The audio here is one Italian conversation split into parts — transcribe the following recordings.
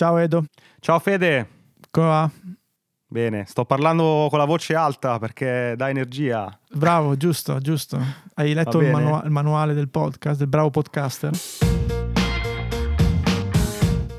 Ciao Edo, Ciao Fede. come va? Bene, sto parlando con la voce alta perché dà energia. Bravo, giusto, giusto. Hai letto il, manua- il manuale del podcast, del bravo podcaster?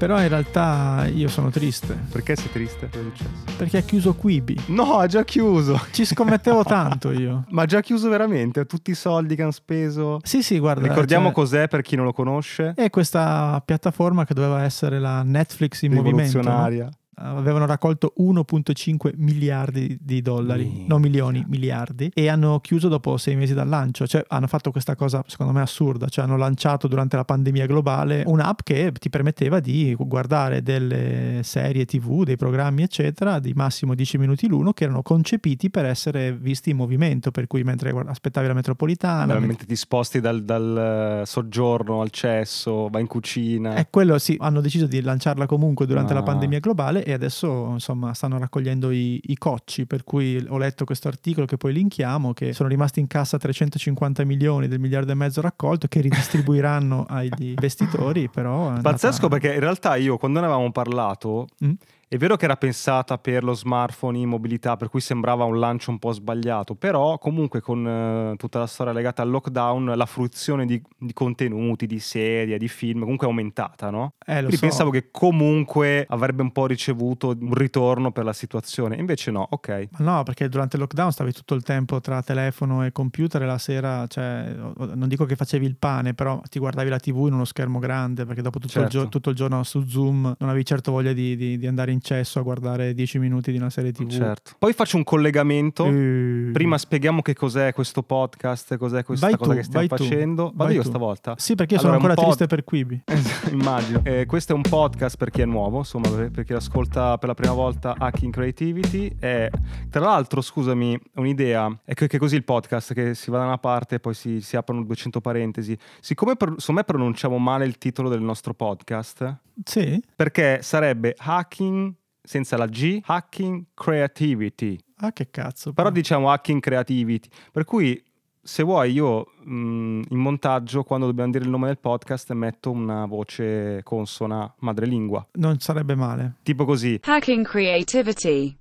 Però in realtà io sono triste Perché sei triste? Cosa è successo? perché ha chiuso Quibi. No, ha già chiuso. Ci scommettevo tanto io. Ma ha già chiuso veramente? Tutti i soldi che hanno speso. Sì, sì, guarda. Ricordiamo cioè, cos'è per chi non lo conosce. È questa piattaforma che doveva essere la Netflix in movimento. no? Rivoluzionaria. Avevano raccolto 1.5 miliardi di dollari, Minchia. non milioni, miliardi, e hanno chiuso dopo sei mesi dal lancio. Cioè, hanno fatto questa cosa, secondo me, assurda. Cioè, hanno lanciato durante la pandemia globale un'app che ti permetteva di guardare delle serie TV, dei programmi, eccetera, di massimo 10 minuti l'uno, che erano concepiti per essere visti in movimento. Per cui, mentre aspettavi la metropolitana, Veramente ti sposti dal, dal, eh, soggiorno al cesso, vai in cucina. E quello sì, hanno deciso di lanciarla comunque durante la Ah. pandemia globale e adesso insomma stanno raccogliendo i, i cocci, per cui ho letto questo articolo che poi linkiamo, che sono rimasti in cassa 350 milioni del miliardo e mezzo raccolto che ridistribuiranno agli investitori, però... è andata- Pazzesco perché in realtà io quando ne avevamo parlato Mm. È vero che era pensata per lo smartphone in mobilità per cui sembrava un lancio un po' sbagliato però comunque con eh, tutta la storia legata al lockdown la fruizione di, di contenuti, di serie, di film comunque è aumentata no? Eh, Quindi so. pensavo che comunque avrebbe un po' ricevuto un ritorno per la situazione invece no, ok Ma no, perché durante il lockdown stavi tutto il tempo tra telefono e computer e la sera, cioè, non dico che facevi il pane, però ti guardavi la TV in uno schermo grande, perché dopo tutto, il, Certo. gio- tutto il giorno su Zoom non avevi certo voglia di, di- di andare in cesso a guardare 10 minuti di una serie TV. certo. poi faccio un collegamento Eh, Prima spieghiamo che cos'è questo podcast, cos'è questa Vai cosa tu, che stiamo vai tu, facendo. Vado io tu. stavolta. Sì, perché io sono Allora, ancora un pod- triste per Quibi. Immagino. Eh, questo è un podcast per chi è nuovo, insomma, per, chi ascolta per la prima volta Hacking Creativity. E, tra l'altro, scusami, un'idea è che, che così il podcast che si va da una parte e poi si, si aprono 200 parentesi. Siccome per, secondo me pronunciamo male il titolo del nostro podcast, Sì? perché sarebbe Hacking senza la G, Hacking Creativity. Ah, che cazzo. Però diciamo hacking creativity. Per cui se vuoi io mh, in montaggio quando dobbiamo dire il nome del podcast metto una voce consona madrelingua. non sarebbe male. Tipo così. Hacking creativity.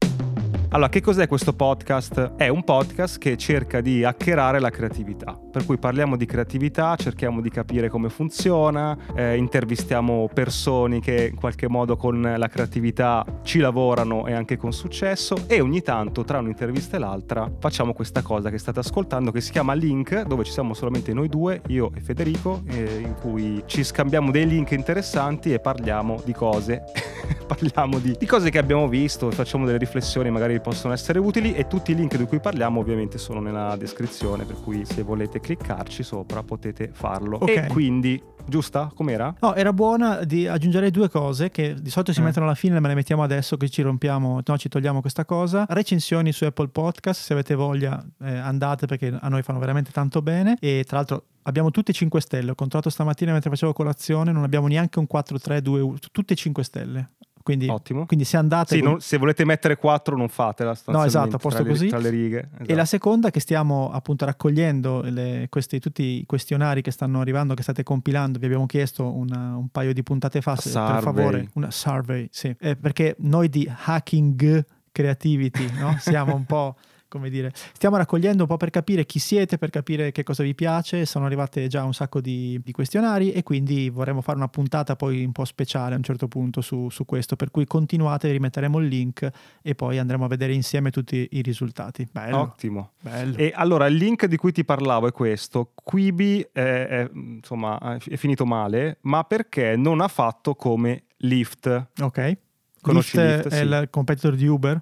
Allora, che cos'è questo podcast? È un podcast che cerca di hackerare la creatività. Per cui parliamo di creatività, cerchiamo di capire come funziona, eh, intervistiamo persone che in qualche modo con la creatività ci lavorano e anche con successo e ogni tanto tra un'intervista e l'altra facciamo questa cosa che state ascoltando che si chiama Link, dove ci siamo solamente noi due, io e Federico, eh, in cui ci scambiamo dei link interessanti e parliamo di cose. parliamo di, di cose che abbiamo visto, facciamo delle riflessioni magari possono essere utili e tutti i link di cui parliamo ovviamente sono nella descrizione, per cui se volete cliccarci sopra potete farlo. Ok. E quindi, giusta? Com'era? No, era buona di aggiungere due cose che di solito si Eh. mettono alla fine, ma le mettiamo adesso che ci rompiamo, no, ci togliamo questa cosa. Recensioni su Apple Podcast, se avete voglia eh, andate perché a noi fanno veramente tanto bene e tra l'altro abbiamo tutte 5 stelle. Ho controllato stamattina mentre facevo colazione, non abbiamo neanche un 4 3 2 1, tutte 5 stelle. Quindi, Ottimo. quindi se andate Sì, non- se volete mettere 4 non fatela. No, esatto, a posto tra le, così. Tra le righe. E esatto. la seconda che stiamo appunto raccogliendo le- questi, tutti i questionari che stanno arrivando, che state compilando, vi abbiamo chiesto una- un paio di puntate fa, se- per favore, una survey, sì, Eh, perché noi di hacking creativity no? siamo un po'... Come dire, stiamo raccogliendo un po' per capire chi siete, per capire che cosa vi piace. Sono arrivate già un sacco di, di questionari e quindi vorremmo fare una puntata poi un po' speciale a un certo punto su, su questo. Per cui continuate, rimetteremo il link e poi andremo a vedere insieme tutti i risultati. Bello. Ottimo. Bello. E allora il link di cui ti parlavo è questo. Quibi è, è, insomma, è finito male, ma perché non ha fatto come Lyft. ok. Conosci Lyft Lyft? è Sì. il competitor di Uber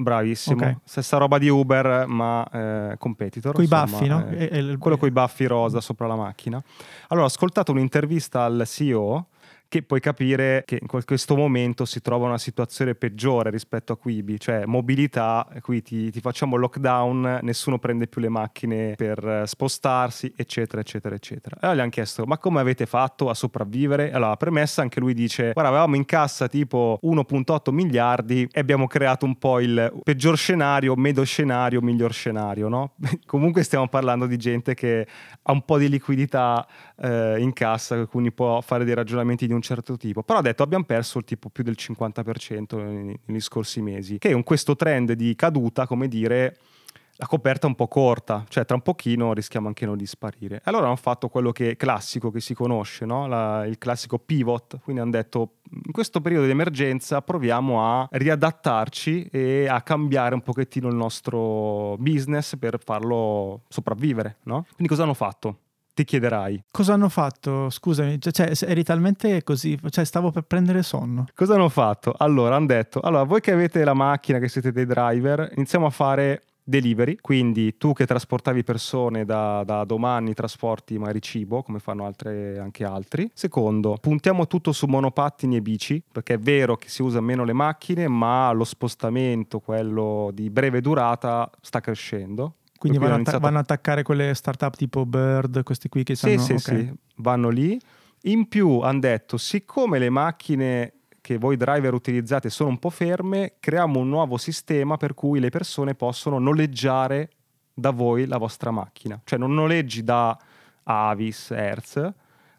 Bravissimo. Ok. Stessa roba di Uber, ma eh, competitor. con i baffi, no? eh, è il- quello con i baffi rosa sopra la macchina. Allora, ho ascoltato un'intervista al CEO che puoi capire che in questo momento si trova una situazione peggiore rispetto a Quibi, cioè mobilità, qui ti, ti facciamo lockdown, nessuno prende più le macchine per spostarsi, eccetera, eccetera, eccetera. E allora gli hanno chiesto, ma come avete fatto a sopravvivere? Allora, premessa, anche lui dice, guarda, avevamo in cassa tipo 1.8 miliardi e abbiamo creato un po' il peggior scenario, medio scenario, miglior scenario, no? Comunque stiamo parlando di gente che ha un po' di liquidità eh, in cassa, quindi può fare dei ragionamenti di un un certo tipo. Però ha detto abbiamo perso il tipo più del 50% negli scorsi mesi, che un questo trend di caduta, come dire la coperta è un po' corta, cioè tra un pochino rischiamo anche noi di sparire. Allora hanno fatto quello che è classico, che si conosce, no? La, il classico pivot, quindi hanno detto in questo periodo di emergenza proviamo a riadattarci e a cambiare un pochettino il nostro business per farlo sopravvivere, no? Quindi cosa hanno fatto? Ti chiederai. Cosa hanno fatto? Scusami, cioè, eri talmente così, cioè stavo per prendere sonno. Cosa hanno fatto? Allora, hanno detto, allora voi che avete la macchina, che siete dei driver, iniziamo a fare delivery, quindi tu che trasportavi persone da, da, domani trasporti magari cibo, come fanno altre, anche altri. Secondo, puntiamo tutto su monopattini e bici, perché è vero che si usa meno le macchine, ma lo spostamento, quello di breve durata, sta crescendo. Quindi vanno, iniziato... vanno, ad attaccare quelle startup tipo Bird, questi qui che sanno... Sì, sì, okay. sì, vanno lì. In più hanno detto, siccome le macchine che voi driver utilizzate sono un po' ferme, creiamo un nuovo sistema per cui le persone possono noleggiare da voi la vostra macchina. Cioè non noleggi da Avis, Hertz,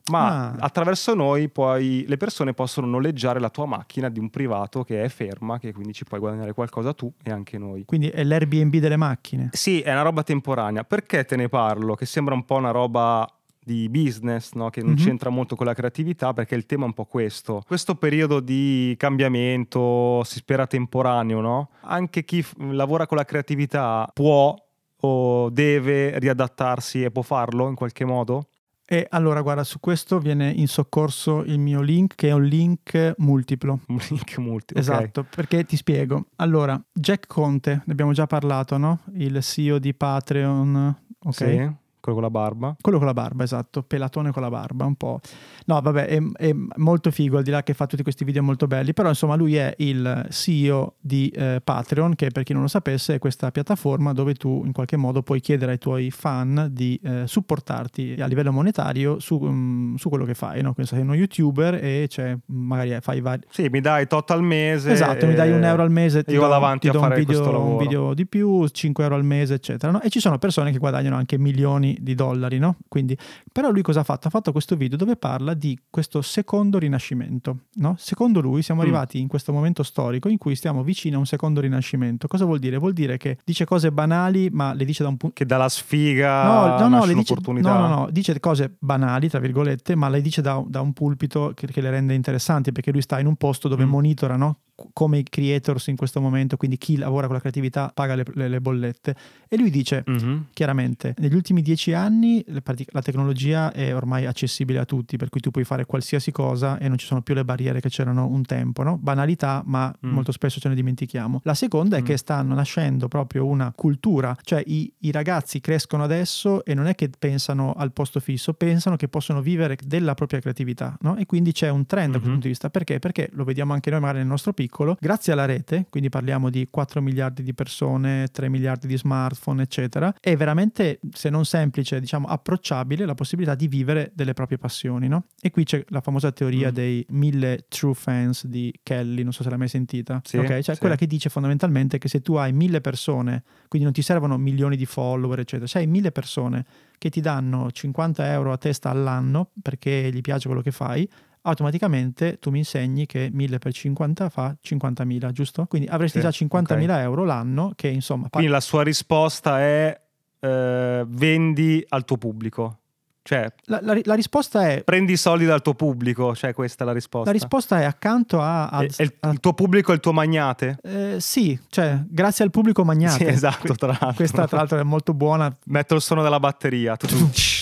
ma ah. attraverso noi poi le persone possono noleggiare la tua macchina di un privato che è ferma, che quindi ci puoi guadagnare qualcosa tu e anche noi. Quindi è l'Airbnb delle macchine? Sì, è una roba temporanea. Perché te ne parlo? Che sembra un po' una roba di business, no? che non mm-hmm. c'entra molto con la creatività, perché il tema è un po' questo. Questo periodo di cambiamento si spera temporaneo, no? Anche chi f- lavora con la creatività può o deve riadattarsi e può farlo in qualche modo? E allora, guarda, su questo viene in soccorso il mio link, che è un link multiplo. Un link multiplo. Esatto, okay. perché ti spiego. Allora, Jack Conte, ne abbiamo già parlato, no? Il CEO di Patreon. Ok. Sì. Quello con la barba? Quello con la barba, esatto. Pelatone con la barba, un po'. No, vabbè, è, è, molto figo, al di là che fa tutti questi video molto belli. Però, insomma, lui è il CEO di eh, Patreon, che per chi non lo sapesse è questa piattaforma dove tu in qualche modo puoi chiedere ai tuoi fan di eh, supportarti a livello monetario su, um, su, quello che fai. No? Quindi sei uno youtuber e cioè, magari fai vari... Sì, mi dai tot al mese. Esatto, mi dai un euro al mese. Ti io vado avanti a fare un video, un video di più, 5 euro al mese, eccetera. No? E ci sono persone che guadagnano anche milioni di dollari, no? Quindi, però lui cosa ha fatto? Ha fatto questo video dove parla di questo secondo rinascimento, no? Secondo lui siamo mm. arrivati in questo momento storico in cui stiamo vicino a un secondo rinascimento. Cosa vuol dire? Vuol dire che dice cose banali, ma le dice da un punto... Che dalla sfiga no, no, no, le dice, no, no, no, dice cose banali, tra virgolette, ma le dice da, da un pulpito che, che, le rende interessanti, perché lui sta in un posto dove mm. monitora, no? Come i creators in questo momento, quindi chi lavora con la creatività paga le, le, le bollette. E lui dice mm-hmm. chiaramente, negli ultimi dieci anni la tecnologia è ormai accessibile a tutti, per cui tu puoi fare qualsiasi cosa e non ci sono più le barriere che c'erano un tempo, no? Banalità, ma mm. molto spesso ce ne dimentichiamo. La seconda è mm. che stanno nascendo proprio una cultura, cioè i, i ragazzi crescono adesso e non è che pensano al posto fisso, pensano che possono vivere della propria creatività, no? E quindi c'è un trend mm-hmm. da questo punto di vista. Perché? Perché lo vediamo anche noi magari nel nostro piccolo piccolo, grazie alla rete, quindi parliamo di 4 miliardi di persone, 3 miliardi di smartphone, eccetera, è veramente, se non semplice, diciamo approcciabile la possibilità di vivere delle proprie passioni, no? E qui c'è la famosa teoria mm. dei mille true fans di Kelly, non so se l'hai mai sentita, sì, ok? Cioè sì. quella che dice fondamentalmente che se tu hai mille persone, quindi non ti servono milioni di follower, eccetera, se hai mille persone che ti danno 50 euro a testa all'anno perché gli piace quello che fai, automaticamente tu mi insegni che 1000 per 50 fa 50.000, giusto? Quindi avresti sì, già 50.000 okay. euro l'anno che insomma... Quindi la sua risposta è eh, vendi al tuo pubblico. Cioè, la, la, la, risposta è... Prendi i soldi dal tuo pubblico, cioè questa è la risposta. La risposta è accanto a... a, il, a il, tuo pubblico è il tuo magnate? Eh, sì, cioè grazie al pubblico magnate. Sì, esatto, tra l'altro. Questa tra l'altro è molto buona. Metto il suono della batteria.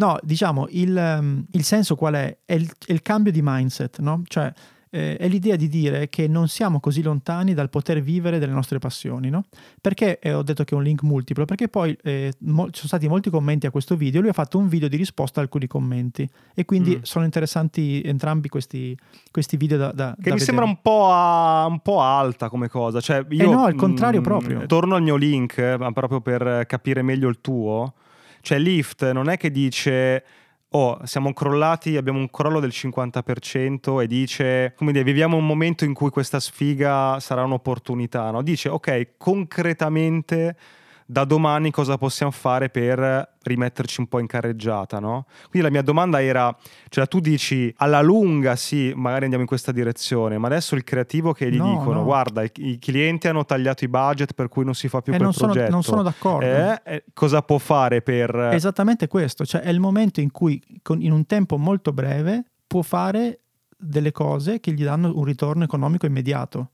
No, diciamo, il, um, il senso qual è? È il, è il, cambio di mindset, no? Cioè, eh, è l'idea di dire che non siamo così lontani dal poter vivere delle nostre passioni, no? Perché eh, ho detto che è un link multiplo? Perché poi eh, mo- ci sono stati molti commenti a questo video, lui ha fatto un video di risposta a alcuni commenti e quindi mm. sono interessanti entrambi questi, questi video da, da Che da mi vedere. sembra un po', a, un po', alta come cosa, cioè io... Eh no, al contrario mh, proprio. Torno al mio link, ma proprio per capire meglio il tuo. Cioè Lyft non è che dice oh, siamo crollati, abbiamo un crollo del 50% e dice, come dire, viviamo un momento in cui questa sfiga sarà un'opportunità, no? Dice, ok, concretamente da domani cosa possiamo fare per rimetterci un po' in carreggiata, no? Quindi la mia domanda era, cioè tu dici alla lunga sì, magari andiamo in questa direzione, ma adesso il creativo che gli No, dicono, no. guarda, i, i clienti hanno tagliato i budget per cui non si fa più E quel non sono, progetto. non sono d'accordo. Eh, eh, cosa può fare per... Esattamente questo, cioè è il momento in cui con- in un tempo molto breve può fare delle cose che gli danno un ritorno economico immediato.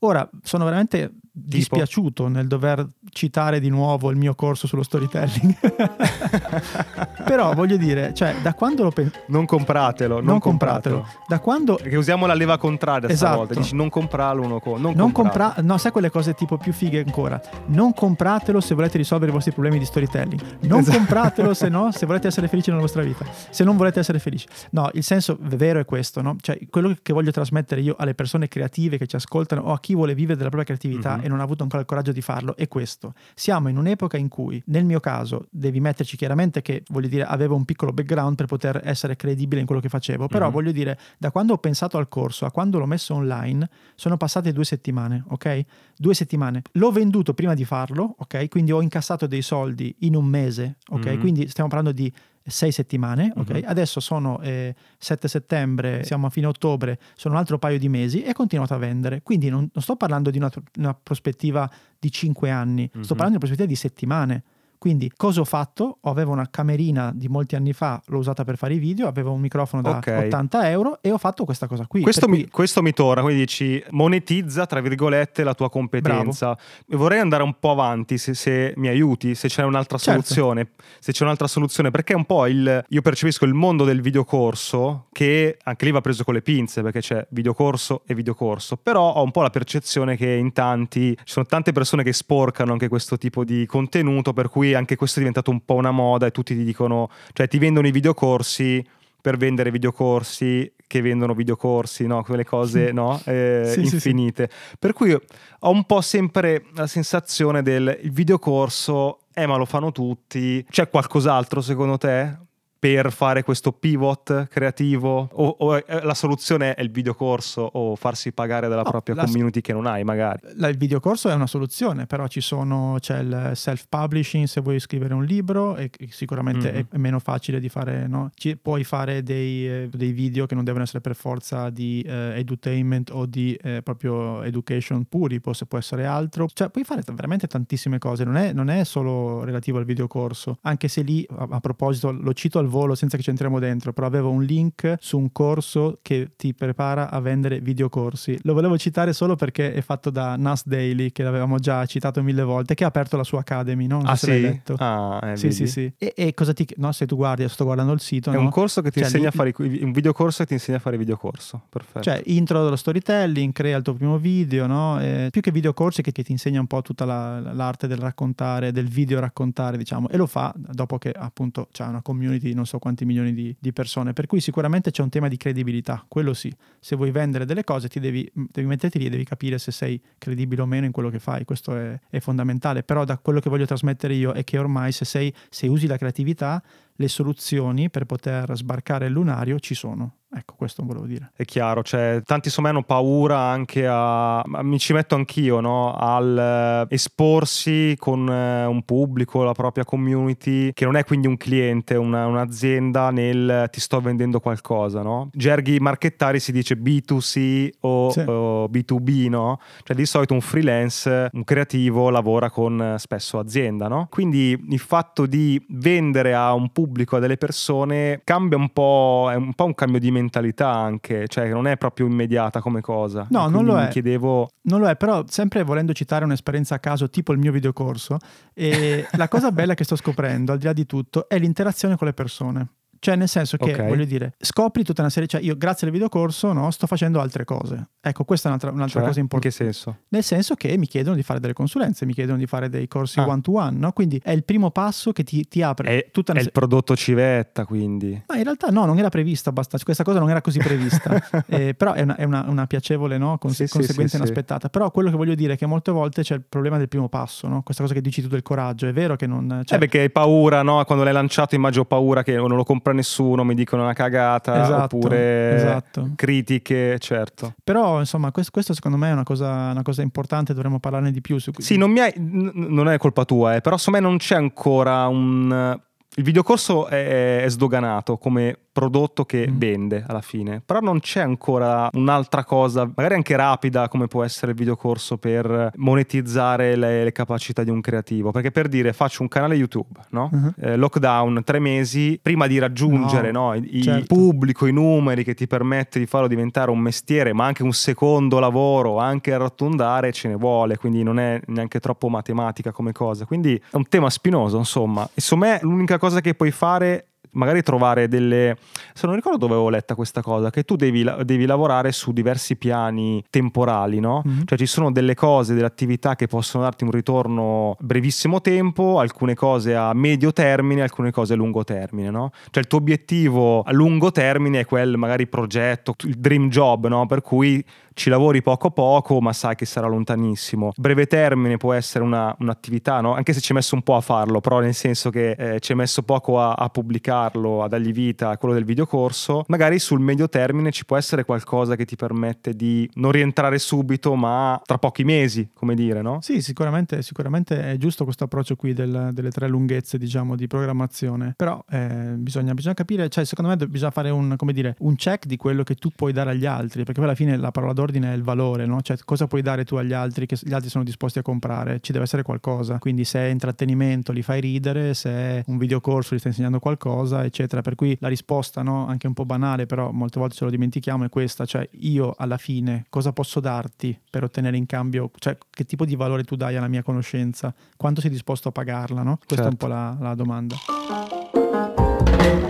Ora, sono veramente dispiaciuto nel dover citare di nuovo il mio corso sullo storytelling. Però voglio dire, cioè, da quando lo penso... Non compratelo, non, Non compratelo. Da quando Perché usiamo la leva contraria Esatto. stavolta. Dici non comprarlo, uno co- non, Non compra- no, sai quelle cose tipo più fighe ancora. Non compratelo se volete risolvere i vostri problemi di storytelling. Non Esatto. compratelo se no, se volete essere felici nella vostra vita. Se non volete essere felici. No, il senso vero è questo, no? Cioè, quello che voglio trasmettere io alle persone creative che ci ascoltano o a chi vuole vivere della propria creatività Mhm. e non ha avuto ancora il coraggio di farlo è questo. Siamo in un'epoca in cui, nel mio caso, devi metterci chiaramente che, voglio dire, avevo un piccolo background per poter essere credibile in quello che facevo, però Mhm. voglio dire, da quando ho pensato al corso a quando l'ho messo online, sono passate due settimane, ok? Due settimane. L'ho venduto prima di farlo, ok? Quindi ho incassato dei soldi in un mese, ok? Mhm. Quindi stiamo parlando di sei settimane, ok? Mhm. Adesso sono eh, 7 settembre, siamo a fine ottobre, sono un altro paio di mesi e ho continuato a vendere. Quindi non, non sto parlando di una, una prospettiva di 5 anni, sto Mhm. parlando di una prospettiva di settimane. Quindi cosa ho fatto? Avevo una camerina di molti anni fa, l'ho usata per fare i video, avevo un microfono da Ok. 80 euro e ho fatto questa cosa qui. Questo mi, cui- questo mi torna, quindi dici monetizza tra virgolette la tua competenza. E Vorrei andare un po' avanti se, se mi aiuti, se c'è un'altra Certo. soluzione, se c'è un'altra soluzione, perché è un po' il, io percepisco il mondo del videocorso che anche lì va preso con le pinze perché c'è videocorso e videocorso, però ho un po' la percezione che in tanti, ci sono tante persone che sporcano anche questo tipo di contenuto, per cui anche questo è diventato un po' una moda e tutti ti dicono, cioè ti vendono i videocorsi per vendere videocorsi che vendono videocorsi, no? quelle cose no? Eh, Sì, sì, sì. infinite. Per cui ho un po' sempre la sensazione del il videocorso, eh ma lo fanno tutti, c'è qualcos'altro secondo te? Per fare questo pivot creativo, o, o è- la soluzione è il videocorso o farsi pagare dalla No, propria la- community che non hai, magari. La- il videocorso è una soluzione, però ci sono, c'è il self-publishing se vuoi scrivere un libro e sicuramente Mhm. è, è meno facile di fare, no? Ci- puoi fare dei, eh, dei video che non devono essere per forza di eh, edutainment o di eh, proprio education puri, può, può essere altro. Cioè puoi fare t- veramente tantissime cose, non è, non è solo relativo al videocorso, anche se lì, a, a proposito, lo cito al volo senza che ci entriamo dentro, però avevo un link su un corso che ti prepara a vendere videocorsi. Lo volevo citare solo perché è fatto da Nas Daily, che l'avevamo già citato mille volte, che ha aperto la sua Academy, no? Non so ah l'hai sì? letto. Ah, eh, sì, vedi? sì, sì. E, e cosa ti... No, se tu guardi, sto guardando il sito, È no? un corso che ti Cioè, insegna a fare un videocorso che ti insegna a fare videocorso. Perfetto. Cioè, intro dello storytelling, crea il tuo primo video, no? Eh, più che videocorsi che, che ti insegna un po' tutta la- l'arte del raccontare, del video raccontare, diciamo, e lo fa dopo che appunto c'è una community di non so quanti milioni di, di persone. Per cui sicuramente c'è un tema di credibilità, quello sì. Se vuoi vendere delle cose ti devi, devi metterti lì e devi capire se sei credibile o meno in quello che fai, questo è, è fondamentale. Però da quello che voglio trasmettere io è che ormai se, sei, se usi la creatività, le soluzioni per poter sbarcare il lunario ci sono. Ecco, questo volevo dire. È chiaro, cioè, tanti insomma hanno paura anche a. Mi ci metto anch'io, no? Al eh, esporsi con eh, un pubblico, la propria community, che non è quindi un cliente, una- un'azienda nel ti sto vendendo qualcosa, no? Gerghi marchettari si dice B2C o, Sì. o B2B, no? Cioè di solito un freelance, un creativo lavora con eh, spesso azienda, no? Quindi il fatto di vendere a un pubblico, a delle persone, cambia un po', è un po' un cambio di mentalità anche, cioè non è proprio immediata come cosa. No, non lo è. chiedevo... Non lo è, però sempre volendo citare un'esperienza a caso, tipo il mio videocorso, e la cosa bella che sto scoprendo, al di là di tutto, è l'interazione con le persone. Cioè, nel senso che, Ok. voglio dire, scopri tutta una serie, cioè io grazie al videocorso no, sto facendo altre cose. Ecco, questa è un'altra, un'altra Cioè, cosa in che importante. senso? Nel senso che mi chiedono di fare delle consulenze, mi chiedono di fare dei corsi Ah. one to one, no? Quindi è il primo passo che ti, ti apre È, tutta è una il prodotto civetta, quindi. Ma in realtà no, non era prevista abbastanza, questa cosa non era così prevista, Eh, però è una, è una- una piacevole no, conse- Sì, sì, conseguenza sì, sì. inaspettata. Però quello che voglio dire è che molte volte c'è il problema del primo passo, no? questa cosa che dici tu del coraggio, è vero che non... Cioè, Cioè, perché hai paura, no? Quando l'hai lanciato, immagino paura che non lo comprerà compra nessuno, mi dicono una cagata, Esatto, oppure esatto. critiche, certo. Però, insomma, questo, questo secondo me è una cosa, una cosa importante, dovremmo parlarne di più. Su, Sì, non, mi hai- non è colpa tua, eh, però secondo me non c'è ancora un... Il videocorso è, è sdoganato come prodotto che Mm. vende alla fine, però non c'è ancora un'altra cosa, magari anche rapida come può essere il videocorso per monetizzare le, le capacità di un creativo. Perché per dire faccio un canale YouTube, no? Mhm. Eh, lockdown, tre mesi, prima di raggiungere No, no, il il certo. pubblico, i numeri che ti permette di farlo diventare un mestiere, ma anche un secondo lavoro, anche arrotondare ce ne vuole, quindi non è neanche troppo matematica come cosa. Quindi è un tema spinoso, insomma. E me l'unica cosa che puoi fare magari trovare delle se non ricordo dove avevo letta questa cosa che tu devi, devi lavorare su diversi piani temporali no? Mhm. cioè ci sono delle cose delle attività che possono darti un ritorno brevissimo tempo alcune cose a medio termine alcune cose a lungo termine no? cioè il tuo obiettivo a lungo termine è quel magari progetto il dream job no? per cui ci lavori poco poco, ma sai che sarà lontanissimo. Breve termine può essere una- un'attività, no? anche se ci hai messo un po' a farlo, però nel senso che eh, ci hai messo poco a, a pubblicarlo, a dargli vita a quello del videocorso. Magari sul medio termine ci può essere qualcosa che ti permette di non rientrare subito, ma tra pochi mesi, come dire, no? Sì, sicuramente, sicuramente è giusto questo approccio qui del- delle tre lunghezze, diciamo, di programmazione. Però eh, bisogna, bisogna capire, cioè, secondo me bisogna fare un, dire, un check di quello che tu puoi dare agli altri, perché poi alla fine la parola d'ordine è il valore, no? Cioè, cosa puoi dare tu agli altri che gli altri sono disposti a comprare? Ci deve essere qualcosa. Quindi se è intrattenimento li fai ridere, se è un videocorso gli stai insegnando qualcosa, eccetera. Per cui la risposta, no? Anche un po' banale, però molte volte ce lo dimentichiamo, è questa, cioè io alla fine cosa posso darti per ottenere in cambio, cioè che tipo di valore tu dai alla mia conoscenza, quanto sei disposto a pagarla, no? Questa è un Certo. po' la, la domanda.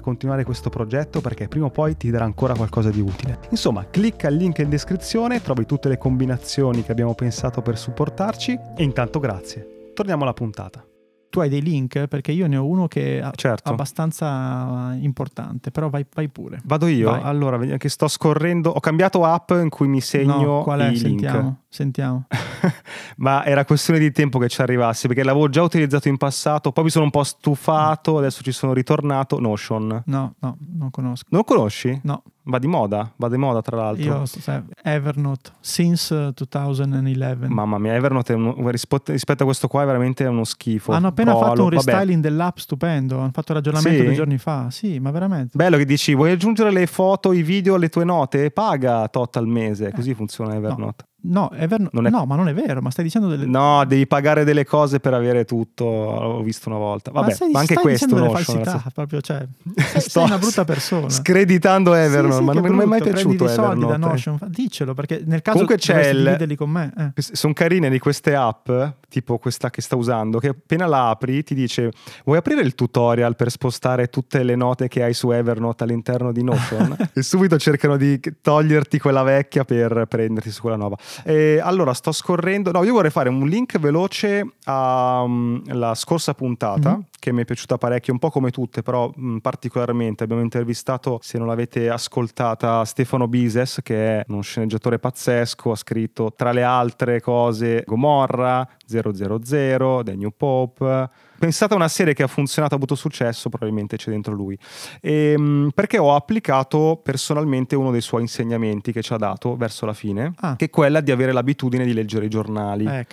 continuare questo progetto perché prima o poi ti darà ancora qualcosa di utile. Insomma, clicca il link in descrizione, trovi tutte le combinazioni che abbiamo pensato per supportarci e intanto grazie. Torniamo alla puntata. Tu hai dei link? Perché io ne ho uno che è Certo. abbastanza importante, però vai, vai pure. Vado io? Vai. Allora, che sto scorrendo. Ho cambiato app in cui mi segno no, qual è? i link. Sentiamo, sentiamo. Ma era questione di tempo che ci arrivasse perché l'avevo già utilizzato in passato, poi mi sono un po' stufato, adesso ci sono ritornato. Notion. No, no, non conosco. Non conosci? No, Va di moda, va di moda tra l'altro. io sai, Evernote since uh, 2011. Mamma mia, Evernote è uno- rispetto, a questo qua è veramente uno schifo. Hanno appena Prolo, fatto un vabbè. restyling dell'app stupendo. Hanno fatto il ragionamento Sì? due giorni fa. Sì, ma veramente. Bello che dici, vuoi aggiungere le foto, i video alle tue note? Paga tot al mese, così funziona Evernote. No, Evernote. Non è- no, ma non è vero. Ma stai dicendo delle. No, devi pagare delle cose per avere tutto, l'ho visto una volta. Vabbè, ma, ma, stai, anche questo Notion, falsità. Proprio, cioè, sei, Sto sei una brutta persona. Screditando Evernote, Sì, sì, ma non mi è mai brutto, piaciuto dei soldi da Evernote. Notion. Diccelo perché nel caso Comunque c'è il- con me. eh. Sono carine di queste app, tipo questa che sta usando, che appena la apri ti dice vuoi aprire il tutorial per spostare tutte le note che hai su Evernote all'interno di Notion? e subito cercano di toglierti quella vecchia per prenderti su quella nuova. E allora sto scorrendo, no io vorrei fare un link veloce alla scorsa puntata. Mhm. Che mi è piaciuta parecchio, un po' come tutte, però mh, particolarmente. Abbiamo intervistato, se non l'avete ascoltata, Stefano Bises, che è uno sceneggiatore pazzesco. Ha scritto tra le altre cose Gomorra, 000, The New Pope. Pensate a una serie che ha funzionato, ha avuto successo, probabilmente c'è dentro lui. Ehm, perché ho applicato personalmente uno dei suoi insegnamenti che ci ha dato verso la fine, Ah. che è quella di avere l'abitudine di leggere i giornali Eh,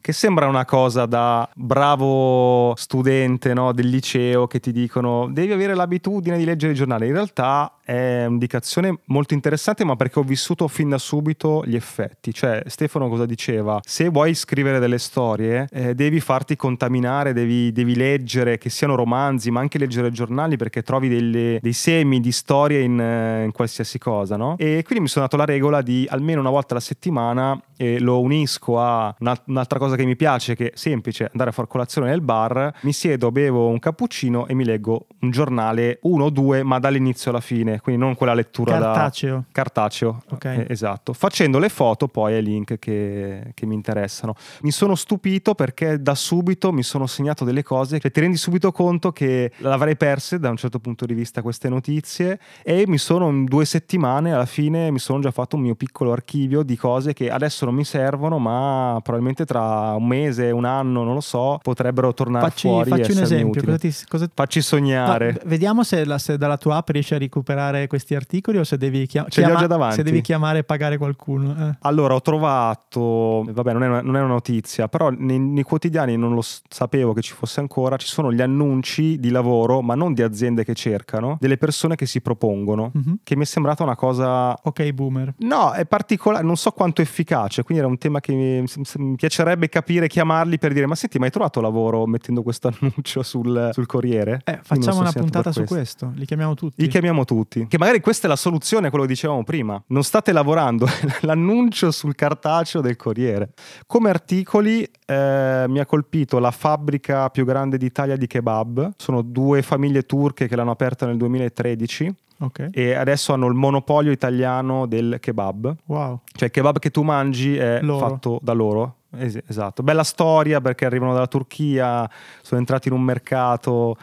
che sembra una cosa da bravo studente no, del liceo che ti dicono devi avere l'abitudine di leggere i giornali. In realtà è un'indicazione molto interessante, ma perché ho vissuto fin da subito gli effetti. Cioè, Stefano cosa diceva? Se vuoi scrivere delle storie, eh, devi farti contaminare, devi, devi, leggere, che siano romanzi, ma anche leggere giornali, perché trovi delle, dei semi di storie in, eh, in, qualsiasi cosa, no? E quindi mi sono dato la regola di almeno una volta alla settimana e lo unisco a un'altra cosa che mi piace, che è semplice, andare a fare colazione nel bar, mi siedo, bevo un cappuccino e mi leggo un giornale, uno o due, ma dall'inizio alla fine, quindi non quella lettura cartaceo. da... Cartaceo. Okay. Eh, esatto. Facendo le foto poi ai link che, che, mi interessano. Mi sono stupito perché da subito mi sono segnato delle cose che ti rendi subito conto che l'avrei perse da un certo punto di vista queste notizie e mi sono in due settimane alla fine mi sono già fatto un mio piccolo archivio di cose che adesso non mi servono ma probabilmente tra un mese, un anno, non lo so, potrebbero tornare facci, fuori. Facci un esempio, cosa ti, cosa... facci sognare. No, vediamo se, la, se, dalla tua app riesci a recuperare questi articoli o se devi, chiam- chiama- se devi chiamare e pagare qualcuno. Eh. Allora, ho trovato, vabbè, non è una, non è una notizia, però nei, nei, quotidiani non lo sapevo che ci fosse ancora, ci sono gli annunci di lavoro, ma non di aziende che cercano, delle persone che si propongono, mm-hmm. che mi è sembrata una cosa... Ok, boomer. No, è particolare, non so quanto efficace, quindi era un tema che mi, mi piacerebbe capire, chiamarli per dire, ma senti, ma hai trovato lavoro mettendo questo annuncio sul, sul Corriere? Eh, facciamo una puntata su questo, li chiamiamo tutti. Li chiamiamo tutti. Che magari questa è la soluzione a quello che dicevamo prima. Non state lavorando, l'annuncio sul cartaceo del Corriere. Come articoli eh, mi ha colpito la fabbrica più grande d'Italia di kebab. Sono due famiglie turche che l'hanno aperta nel 2013. Okay. E adesso hanno il monopolio italiano del kebab. Wow. Cioè il kebab che tu mangi è loro. fatto da loro. Es- esatto. Bella storia perché arrivano dalla Turchia, sono entrati in un mercato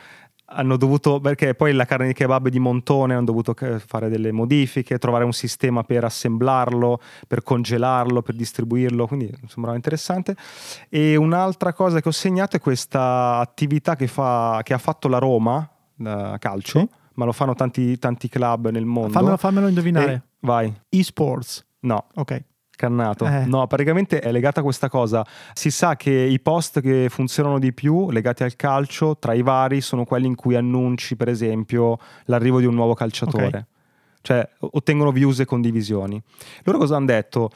hanno dovuto, perché poi la carne di kebab è di montone, hanno dovuto fare delle modifiche, trovare un sistema per assemblarlo, per congelarlo, per distribuirlo, quindi sembrava interessante. E un'altra cosa che ho segnato è questa attività che, fa, che ha fatto la Roma, da calcio, sì. ma lo fanno tanti, tanti club nel mondo. Fammelo, fammelo indovinare. E, vai. eSports. No. Ok. Cannato. Eh. No, praticamente è legata a questa cosa. Si sa che i post che funzionano di più legati al calcio, tra i vari, sono quelli in cui annunci, per esempio, l'arrivo di un nuovo calciatore. Okay. Cioè, ottengono views e condivisioni. Loro cosa hanno detto?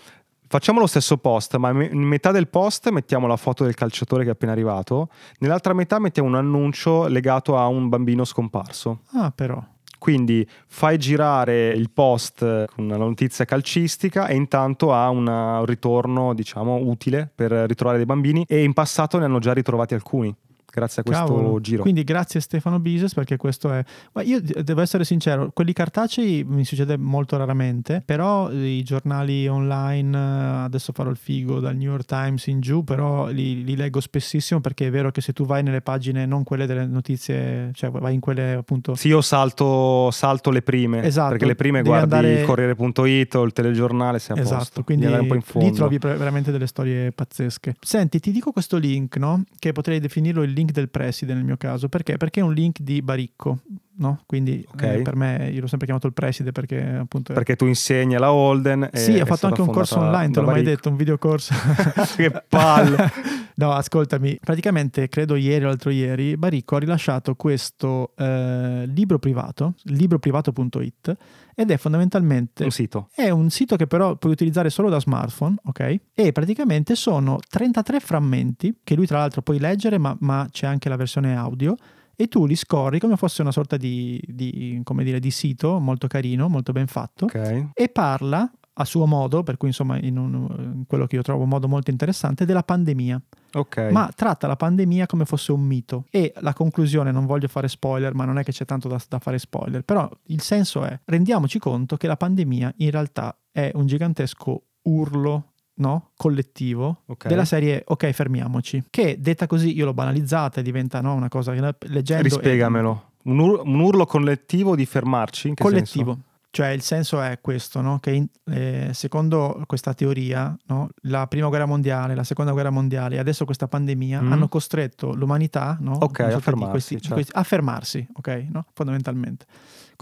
Facciamo lo stesso post, ma in metà del post mettiamo la foto del calciatore che è appena arrivato, nell'altra metà mettiamo un annuncio legato a un bambino scomparso. Ah, però. Quindi fai girare il post con una notizia calcistica e intanto ha una, un ritorno, diciamo, utile per ritrovare dei bambini e in passato ne hanno già ritrovati alcuni grazie a questo Cavolo. giro. Quindi grazie Stefano Bises perché questo è... Ma io devo essere sincero, quelli cartacei mi succede molto raramente, però i giornali online, adesso farò il figo dal New York Times in giù, però li, li leggo spessissimo perché è vero che se tu vai nelle pagine, non quelle delle notizie, cioè vai in quelle appunto... Sì, io salto, salto le prime, esatto, perché le prime guardi andare... il Corriere.it o il telegiornale, sei a esatto, posto. quindi un po in fondo. lì trovi veramente delle storie pazzesche. Senti, ti dico questo link, no? Che potrei definirlo il link link del preside nel mio caso. Perché? Perché è un link di Baricco, no? Quindi okay. eh, per me, io l'ho sempre chiamato il preside perché appunto... Perché tu insegni alla Holden. Sì, ho fatto anche un corso online, te l'ho mai detto, un videocorso. che palle! no, ascoltami, praticamente credo ieri o l'altro ieri, Baricco ha rilasciato questo eh, libro privato, libroprivato.it, ed è fondamentalmente un sito. È un sito che però puoi utilizzare solo da smartphone, ok? E praticamente sono 33 frammenti che lui tra l'altro puoi leggere, ma, ma c'è anche la versione audio e tu li scorri come fosse una sorta di, di, dire, di sito molto carino, molto ben fatto okay. e parla a suo modo, per cui insomma in, un, in quello che io trovo un modo molto interessante, della pandemia. Okay. Ma tratta la pandemia come fosse un mito. E la conclusione, non voglio fare spoiler, ma non è che c'è tanto da, da fare spoiler, però il senso è, rendiamoci conto che la pandemia in realtà è un gigantesco urlo no? collettivo okay. della serie ok fermiamoci che detta così io l'ho banalizzata e diventa no, una cosa leggendo rispiegamelo e... un, ur- un, urlo collettivo di fermarci collettivo senso? Cioè il senso è questo, no? che in- eh, secondo questa teoria no? la prima guerra mondiale, la seconda guerra mondiale e adesso questa pandemia Mm. hanno costretto l'umanità no? Ok, Una a fermarsi, questi- certo. questi- a fermarsi, ok? No? Fondamentalmente.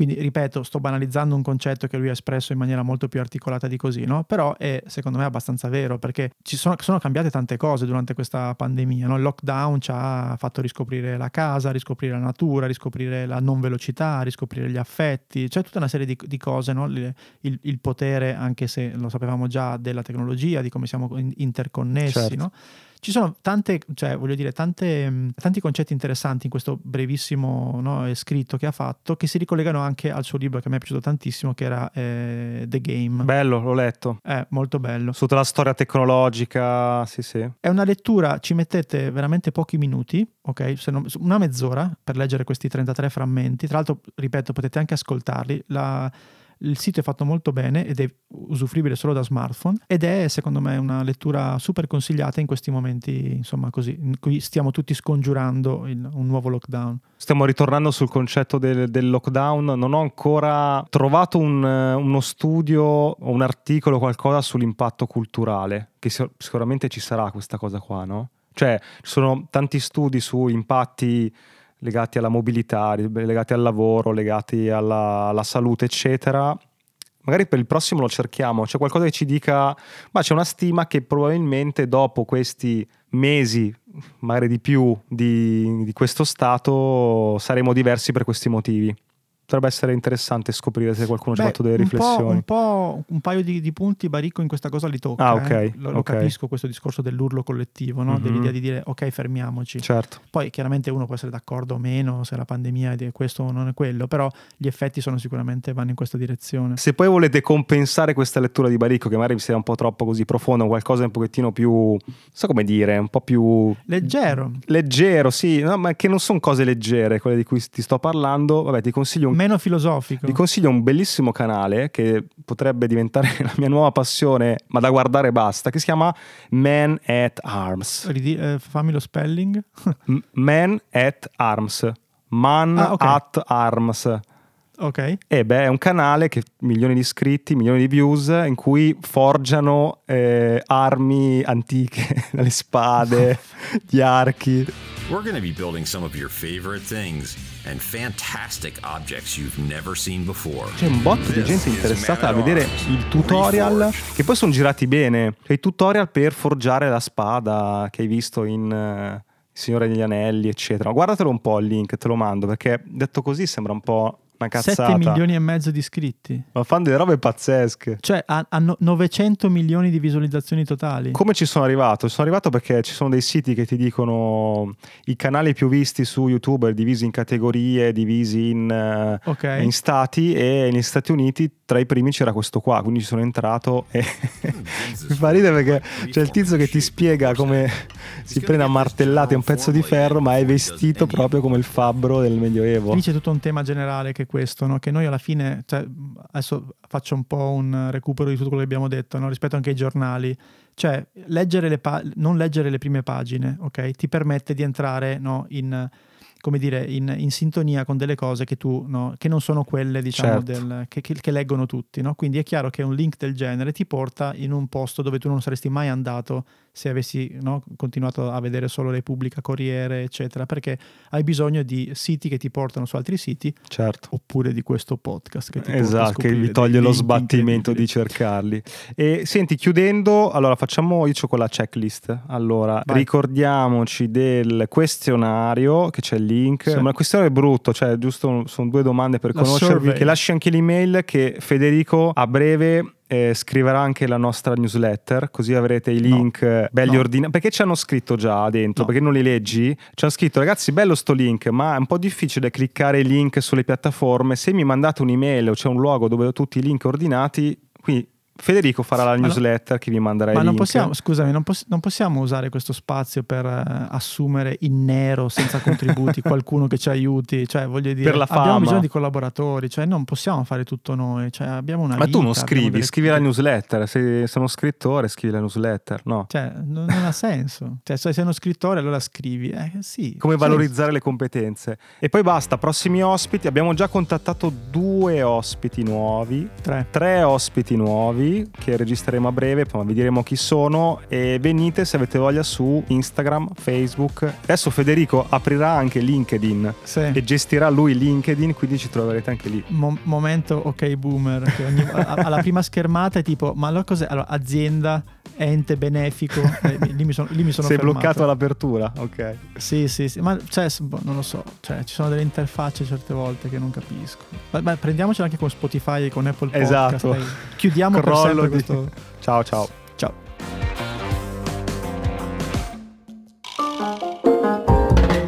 Quindi, ripeto, sto banalizzando un concetto che lui ha espresso in maniera molto più articolata di così, no? Però è, secondo me, abbastanza vero, perché ci sono, sono cambiate tante cose durante questa pandemia, no? Il lockdown ci ha fatto riscoprire la casa, riscoprire la natura, riscoprire la non velocità, riscoprire gli affetti, c'è tutta una serie di, di cose, no? Il, il- il potere, anche se lo sapevamo già, della tecnologia, di come siamo in- interconnessi, Certo. no? Ci sono tante, cioè voglio dire, tante, mh, tanti concetti interessanti in questo brevissimo no, eh, scritto che ha fatto, che si ricollegano anche al suo libro che a me è piaciuto tantissimo, che era eh, The Game. Bello, l'ho letto. È molto bello. Su tutta la storia tecnologica, sì sì. È una lettura, ci mettete veramente pochi minuti, ok? Se non- una mezz'ora per leggere questi 33 frammenti. Tra l'altro, ripeto, potete anche ascoltarli. La- il sito è fatto molto bene ed è usufruibile solo da smartphone ed è secondo me una lettura super consigliata in questi momenti, insomma, così, in cui stiamo tutti scongiurando il- un nuovo lockdown. Stiamo ritornando sul concetto del, del lockdown. Non ho ancora trovato un, uno studio o un articolo, qualcosa sull'impatto culturale, che si- sicuramente ci sarà questa cosa qua, no? Cioè, ci sono tanti studi su impatti legati alla mobilità, legati al lavoro, legati alla, alla salute, eccetera. Magari per il prossimo lo cerchiamo, c'è qualcosa che ci dica, ma c'è una stima che probabilmente dopo questi mesi, magari di più, di, di questo stato, saremo diversi per questi motivi. Potrebbe essere interessante scoprire se qualcuno ci ha fatto delle un po'- riflessioni. Un, po', un paio di, di punti Baricco in questa cosa li tocca. Ah, ok, eh. Lo, lo ok. capisco questo discorso dell'urlo collettivo, no? Mhm. dell'idea di dire ok, fermiamoci. Certo. Poi chiaramente uno può essere d'accordo o meno se la pandemia è questo o non è quello, però gli effetti sono sicuramente vanno in questa direzione. Se poi volete compensare questa lettura di Baricco, che magari vi sia un po' troppo così profonda, qualcosa un pochettino più, so come dire, un po' più Leggero, leggero, sì, no, ma che non sono cose leggere quelle di cui ti sto parlando, vabbè, ti consiglio un meno filosofico. Vi consiglio un bellissimo canale che potrebbe diventare la mia nuova passione, ma da guardare basta, che si chiama Man at Arms. Ridi- eh, fammi lo spelling. M- Man at Arms. Man Ah, ok. at Arms. Ok. E beh, è un canale che milioni di iscritti, milioni di views, in cui forgiano eh, armi antiche, le spade, gli archi. We're going to be building some of your favorite things and fantastic objects you've never seen before. C'è un botto di gente interessata a vedere i tutorial che poi sono girati bene. Cioè, i tutorial per forgiare la spada che hai visto in eh, Il Signore degli Anelli, eccetera. Guardatelo un po' il link, te lo mando perché detto così sembra un po' una 7 cazzata. milioni e mezzo di iscritti. Ma fanno delle robe pazzesche. Cioè ha- hanno 900 milioni di visualizzazioni totali. Come ci sono arrivato? Ci sono arrivato perché ci sono dei siti che ti dicono i canali più visti su YouTube divisi in categorie, divisi in, eh, ok. in stati e negli Stati Uniti tra i primi c'era questo qua, quindi ci sono entrato e mi fa ridere perché c'è il tizio che ti spiega come si prende a martellate un pezzo di ferro ma è vestito proprio come il fabbro del Medioevo. Lì c'è tutto un tema generale che è questo, no? che noi alla fine, cioè, adesso faccio un po' un recupero di tutto quello che abbiamo detto, no? rispetto anche ai giornali, cioè leggere le pa- non leggere le prime pagine, ok? Ti permette di entrare no, in, come dire, in, in sintonia con delle cose che tu, no, che non sono quelle, diciamo, Certo. del- che, che- che leggono tutti, no? Quindi è chiaro che un link del genere ti porta in un posto dove tu non saresti mai andato se avessi no, continuato a vedere solo Repubblica, Corriere, eccetera, perché hai bisogno di siti che ti portano su altri siti Certo. oppure di questo podcast che ti Esatto, che vi toglie lo sbattimento di cercarli. E senti, chiudendo, allora facciamo io c'ho quella checklist. Allora, Vai. ricordiamoci del questionario, che c'è il link. Sì. Ma il questionario è brutto, cioè giusto sono due domande per La conoscervi. survey. Che lasci anche l'email che Federico a breve eh, scriverà anche la nostra newsletter, così avrete i No. link eh, belli No. ordinati. Perché ci hanno scritto già dentro? No. Perché non li leggi? Ci hanno scritto, ragazzi, bello sto link, ma è un po' difficile cliccare i link sulle piattaforme. Se mi mandate un'email o c'è un luogo dove ho tutti i link ordinati, Federico farà la newsletter che vi manderà Ma non possiamo, scusami, non, poss- non possiamo usare questo spazio per eh, assumere in nero, senza contributi, qualcuno che ci aiuti. Cioè, voglio dire, Per la abbiamo fama. bisogno di collaboratori, cioè non possiamo fare tutto noi. Cioè, abbiamo una Ma tu non vita, abbiamo scrivi, scrivi la newsletter. Se sono scrittore, scrivi la newsletter. No. Cioè, non, non ha senso. Cioè, se sei uno scrittore, allora scrivi. Eh, sì. Come valorizzare le competenze. E poi basta, prossimi ospiti. Abbiamo già contattato due ospiti nuovi. Tre. Tre ospiti nuovi che registreremo a breve, poi vi diremo chi sono e venite se avete voglia su Instagram, Facebook. Adesso Federico aprirà anche LinkedIn Sì. e gestirà lui LinkedIn, quindi ci troverete anche lì. Mo- momento ok boomer che ogni- a- alla prima schermata è tipo ma allora cos'è allora azienda ente benefico Eh, lì mi sono, lì mi sono Sei fermato. bloccato all'apertura, ok. sì sì sì ma cioè boh, non lo so cioè ci sono delle interfacce certe volte che non capisco ma, ma prendiamocelo anche con Spotify e con Apple Podcast Esatto. dai. chiudiamo per Sempre di- questo ciao. ciao